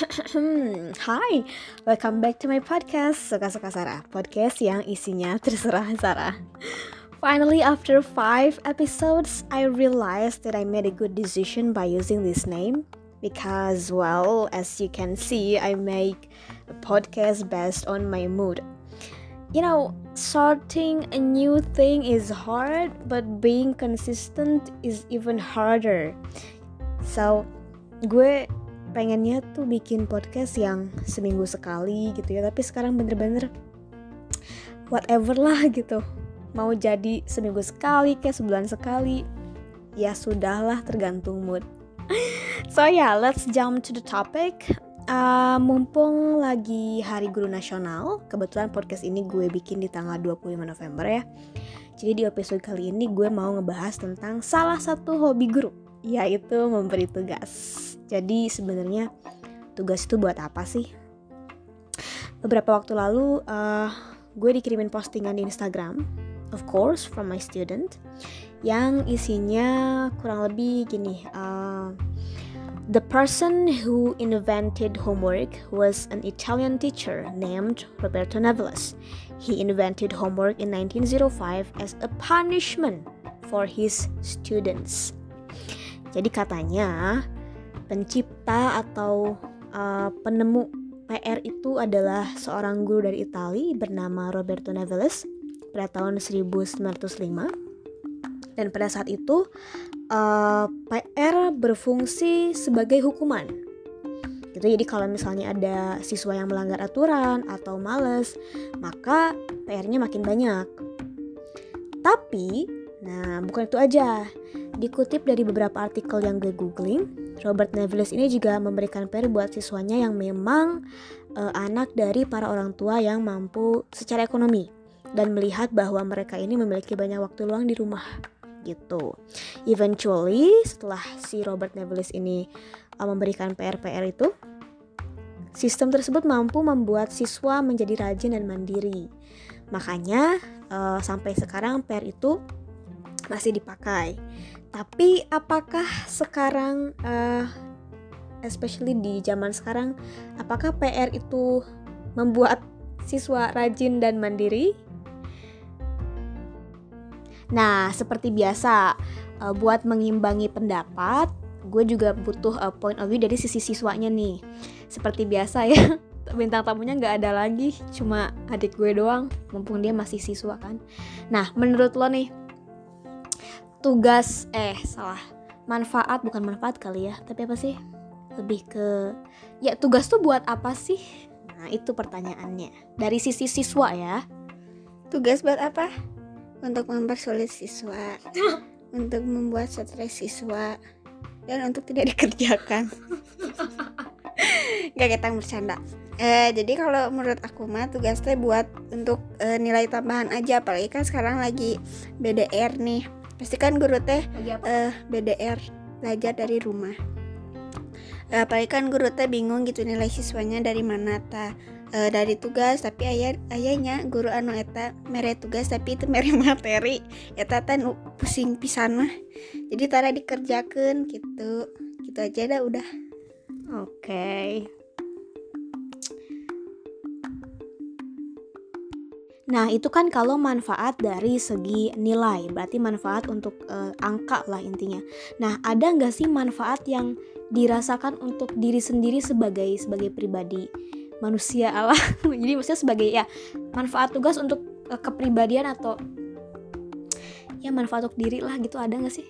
Hmm, hi, welcome back to my podcast Suka-suka Sarah. Podcast yang isinya terserah Sarah. Finally, after five episodes, I realized that I made a good decision by using this name Because, well, as you can see, I make a podcast based on my mood. You know, starting a new thing is hard, but being consistent is even harder. So, gue pengennya tuh bikin podcast yang seminggu sekali gitu ya tapi sekarang bener-bener whatever lah gitu. Mau jadi seminggu sekali kayak sebulan sekali ya sudahlah tergantung mood. So yeah let's jump to the topic. Uh, mumpung lagi hari guru nasional kebetulan podcast ini gue bikin di tanggal 25 November ya. Jadi di episode kali ini gue mau ngebahas tentang salah satu hobi guru yaitu memberi tugas jadi sebenarnya tugas itu buat apa sih? Beberapa waktu lalu uh, gue dikirimin postingan di Instagram, of course from my student, yang isinya kurang lebih gini. Uh, The person who invented homework was an Italian teacher named Roberto Neveles. He invented homework in 1905 as a punishment for his students. Jadi katanya pencipta atau uh, penemu PR itu adalah seorang guru dari Italia bernama Roberto Neveles pada tahun 1905 dan pada saat itu uh, PR berfungsi sebagai hukuman. Gitu jadi kalau misalnya ada siswa yang melanggar aturan atau males maka PR-nya makin banyak. Tapi nah bukan itu aja dikutip dari beberapa artikel yang gue googling Robert Neviles ini juga memberikan PR buat siswanya yang memang uh, anak dari para orang tua yang mampu secara ekonomi dan melihat bahwa mereka ini memiliki banyak waktu luang di rumah gitu. Eventually setelah si Robert Neviles ini uh, memberikan PR-PR itu, sistem tersebut mampu membuat siswa menjadi rajin dan mandiri. Makanya uh, sampai sekarang PR itu masih dipakai. Tapi apakah sekarang, uh, especially di zaman sekarang, apakah PR itu membuat siswa rajin dan mandiri? Nah, seperti biasa, uh, buat mengimbangi pendapat, gue juga butuh uh, point of view dari sisi siswanya nih. Seperti biasa ya, bintang tamunya nggak ada lagi, cuma adik gue doang, mumpung dia masih siswa kan. Nah, menurut lo nih, tugas eh salah. Manfaat bukan manfaat kali ya tapi apa sih? Lebih ke ya tugas tuh buat apa sih? Nah itu pertanyaannya. Dari sisi siswa ya. Tugas buat apa? Untuk mempersulit siswa. Untuk membuat stres siswa. Dan untuk tidak dikerjakan. Gak kita bercanda. Eh, jadi kalau menurut aku mah tugasnya buat untuk eh, nilai tambahan aja. Apalagi kan sekarang lagi BDR nih pasti kan guru teh uh, eh, BDR belajar dari rumah. Uh, apalagi kan guru teh bingung gitu nilai siswanya dari mana ta uh, dari tugas tapi ayah ayahnya guru anu eta mere tugas tapi itu mere materi. Eta teh pusing pisan mah. Jadi tara dikerjakan gitu. Gitu aja dah udah. Oke. okay. Nah, itu kan kalau manfaat dari segi nilai, berarti manfaat untuk uh, angka lah intinya. Nah, ada nggak sih manfaat yang dirasakan untuk diri sendiri sebagai sebagai pribadi manusia Allah? Jadi maksudnya sebagai ya manfaat tugas untuk uh, kepribadian atau ya manfaat untuk diri lah gitu ada nggak sih?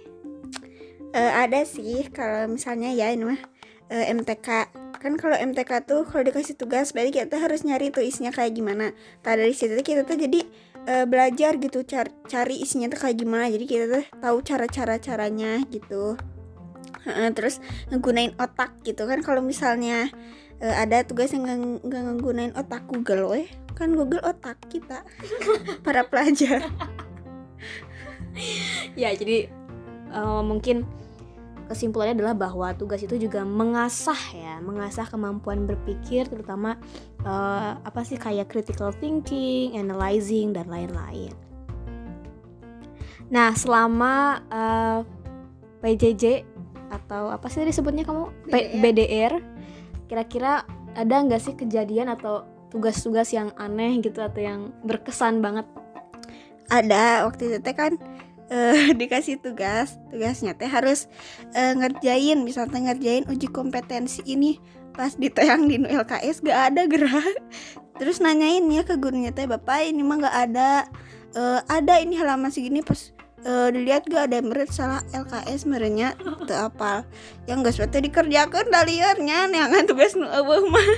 Uh, ada sih kalau misalnya ya ini mah uh, MTK kan kalau MTK tuh kalau dikasih tugas berarti kita harus nyari tuh isinya kayak gimana. Tak dari situ kita tuh jadi uh, belajar gitu cari, cari isinya tuh kayak gimana. Jadi kita tuh tahu cara-cara caranya gitu terus ngegunain otak gitu. Kan kalau misalnya uh, ada tugas yang nggak ngegunain otak Google weh. Kan Google otak kita para pelajar. Ya jadi uh, mungkin kesimpulannya adalah bahwa tugas itu juga mengasah ya, mengasah kemampuan berpikir terutama uh, apa sih kayak critical thinking, analyzing dan lain-lain. Nah, selama uh, eh, PJJ atau apa sih disebutnya kamu? BDR, BDR kira-kira ada nggak sih kejadian atau tugas-tugas yang aneh gitu atau yang berkesan banget? Ada waktu itu teh kan uh, dikasih tugas tugasnya teh harus uh, ngerjain misalnya ngerjain uji kompetensi ini pas ditayang di LKS gak ada gerak terus nanyain ya ke gurunya teh bapak ini mah gak ada uh, ada ini halaman segini pas uh, dilihat gak ada merit salah LKS merenya itu apa yang gak sepatu dikerjakan dah liarnya kan tugas nu mah.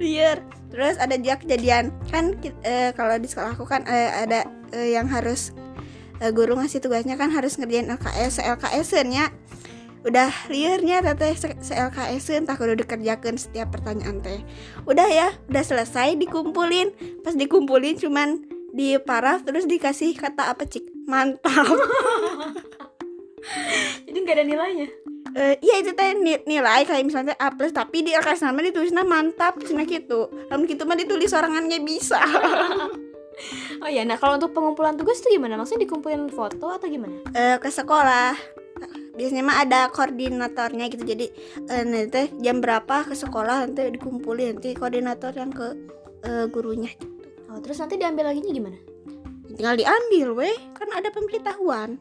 Liar. Terus ada juga kejadian kan uh, kalau di sekolah aku kan uh, ada uh, yang harus uh, guru ngasih tugasnya kan harus ngerjain LKS LKS nya udah liarnya teteh se LKS entah kudu dikerjakan setiap pertanyaan teh. Udah ya udah selesai dikumpulin. Pas dikumpulin cuman di paraf terus dikasih kata apa cik? Mantap. Jadi nggak ada nilainya? Uh, iya itu teh. Nilai kayak misalnya A plus tapi di LKS nama ditulisnya mantap cina gitu. Namun gitu mah ditulis sorangannya bisa oh iya nah kalau untuk pengumpulan tugas itu gimana? Maksudnya dikumpulin foto atau gimana? Uh, ke sekolah. Biasanya mah ada koordinatornya gitu. Jadi uh, nanti jam berapa ke sekolah nanti dikumpulin. Nanti koordinator yang ke uh, gurunya gitu. oh terus nanti diambil lagi gimana? Tinggal diambil weh. Kan ada pemberitahuan.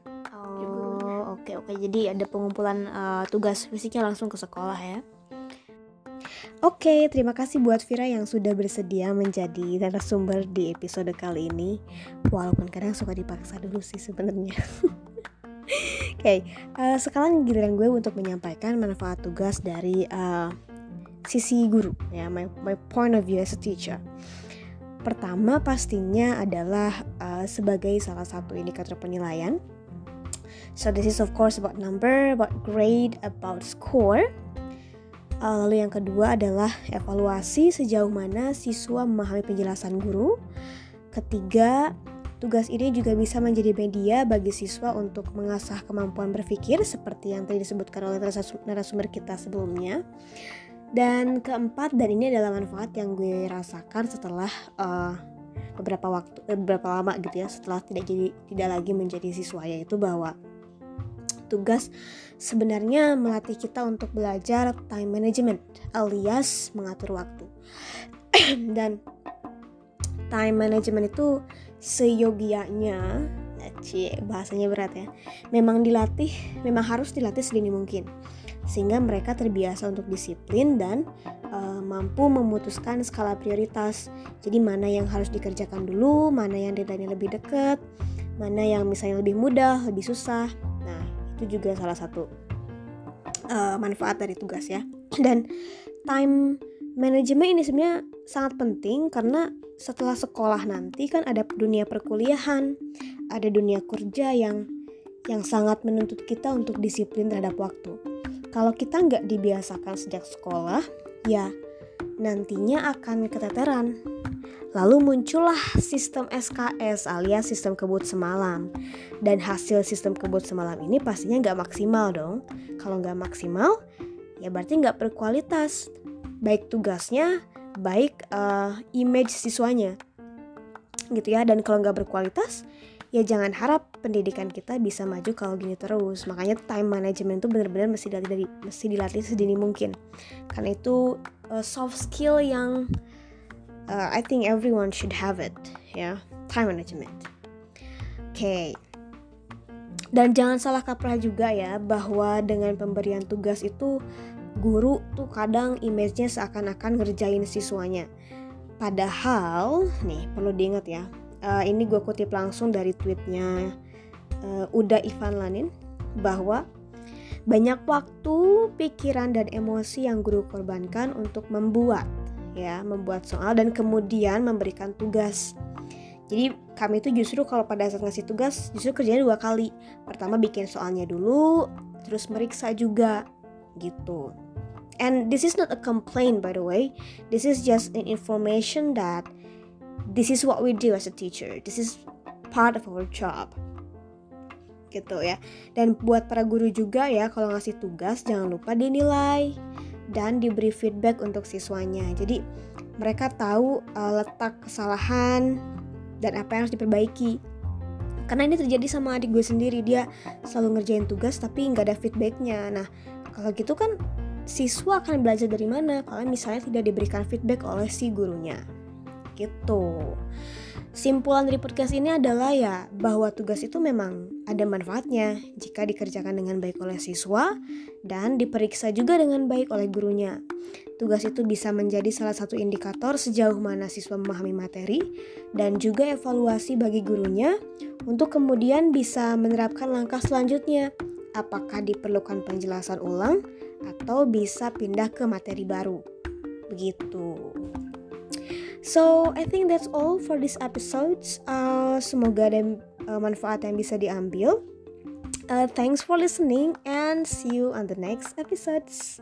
Oke oke. Jadi ada pengumpulan uh, tugas fisiknya langsung ke sekolah ya. Oke, terima kasih buat Vira yang sudah bersedia menjadi narasumber di episode kali ini. Walaupun kadang suka dipaksa dulu sih sebenarnya. Oke, okay, uh, eh, sekarang giliran gue untuk menyampaikan manfaat tugas dari uh, sisi guru ya, my, my point of view as a teacher. Pertama pastinya adalah uh, sebagai salah satu indikator penilaian So this is of course about number, about grade, about score. Uh, lalu yang kedua adalah evaluasi sejauh mana siswa memahami penjelasan guru. Ketiga, tugas ini juga bisa menjadi media bagi siswa untuk mengasah kemampuan berpikir seperti yang tadi disebutkan oleh narasumber kita sebelumnya. Dan keempat, dan ini adalah manfaat yang gue rasakan setelah uh, beberapa waktu, eh, beberapa lama gitu ya, setelah tidak jadi tidak lagi menjadi siswa yaitu bahwa tugas sebenarnya melatih kita untuk belajar time management alias mengatur waktu. Dan time management itu seyogianya cie bahasanya berat ya memang dilatih memang harus dilatih sedini mungkin sehingga mereka terbiasa untuk disiplin dan uh, mampu memutuskan skala prioritas jadi mana yang harus dikerjakan dulu mana yang deadline lebih dekat mana yang misalnya lebih mudah lebih susah itu juga salah satu uh, manfaat dari tugas ya. Dan time management ini sebenarnya sangat penting karena setelah sekolah nanti kan ada dunia perkuliahan ada dunia kerja yang yang sangat menuntut kita untuk disiplin terhadap waktu. Kalau kita nggak dibiasakan sejak sekolah ya nantinya akan keteteran Lalu muncullah sistem SKS alias sistem kebut semalam. Dan hasil sistem kebut semalam ini pastinya nggak maksimal dong. Kalau nggak maksimal, ya berarti nggak berkualitas. Baik tugasnya, baik uh, image siswanya. Gitu ya, dan kalau nggak berkualitas, ya jangan harap pendidikan kita bisa maju kalau gini terus. Makanya time management itu benar-benar mesti dilatih, mesti dilatih sedini mungkin. Karena itu uh, soft skill yang uh, I think everyone should have it. Ya time management. Oke okay. dan jangan salah kaprah juga ya bahwa dengan pemberian tugas itu guru tuh kadang image-nya seakan-akan ngerjain siswanya. Padahal nih perlu diingat ya uh, ini gue kutip langsung dari tweetnya uh, Uda Ivan Lanin bahwa banyak waktu, pikiran, dan emosi yang guru korbankan untuk membuat ya membuat soal dan kemudian memberikan tugas. Jadi kami itu justru kalau pada saat ngasih tugas justru kerjanya dua kali. Pertama bikin soalnya dulu terus meriksa juga gitu. And this is not a complaint by the way. This is just an information that this is what we do as a teacher. This is part of our job. Gitu ya. Dan buat para guru juga ya kalau ngasih tugas jangan lupa dinilai dan diberi feedback untuk siswanya. Jadi mereka tahu uh, letak kesalahan dan apa yang harus diperbaiki. Karena ini terjadi sama adik gue sendiri, dia selalu ngerjain tugas tapi nggak ada feedbacknya. Nah kalau gitu kan siswa akan belajar dari mana kalau misalnya tidak diberikan feedback oleh si gurunya. Gitu. Simpulan dari podcast ini adalah ya bahwa tugas itu memang ada manfaatnya jika dikerjakan dengan baik oleh siswa dan diperiksa juga dengan baik oleh gurunya. Tugas itu bisa menjadi salah satu indikator sejauh mana siswa memahami materi dan juga evaluasi bagi gurunya untuk kemudian bisa menerapkan langkah selanjutnya. Apakah diperlukan penjelasan ulang atau bisa pindah ke materi baru. Begitu. So I think that's all for this episodes. Uh, semoga ada uh, manfaat yang bisa diambil. Uh, thanks for listening and see you on the next episodes.